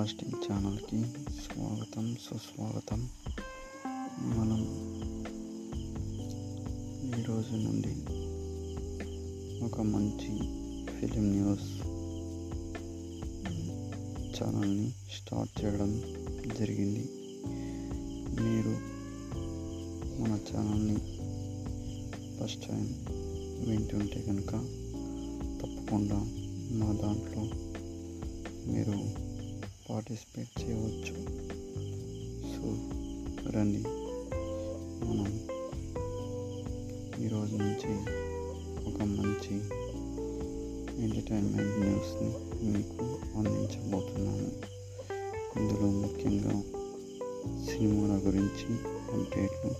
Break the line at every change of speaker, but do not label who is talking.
Blasting ఛానల్కి స్వాగతం సుస్వాగతం. మనం ఈరోజు నుండి ఒక మంచి ఫిలిం న్యూస్ ఛానల్ని స్టార్ట్ చేయడం జరిగింది. మీరు మన ఛానల్ని ఫస్ట్ టైం వింటుంటే కనుక తప్పకుండా మా దాంట్లో మీరు పార్టిసిపేట్ చేయవచ్చు. సో రండి. మనం ఈరోజు నుంచి ఒక మంచి ఎంటర్టైన్మెంట్ న్యూస్ని మీకు అందించబోతున్నాను. ఇందులో ముఖ్యంగా సినిమాల గురించి అప్డేట్లు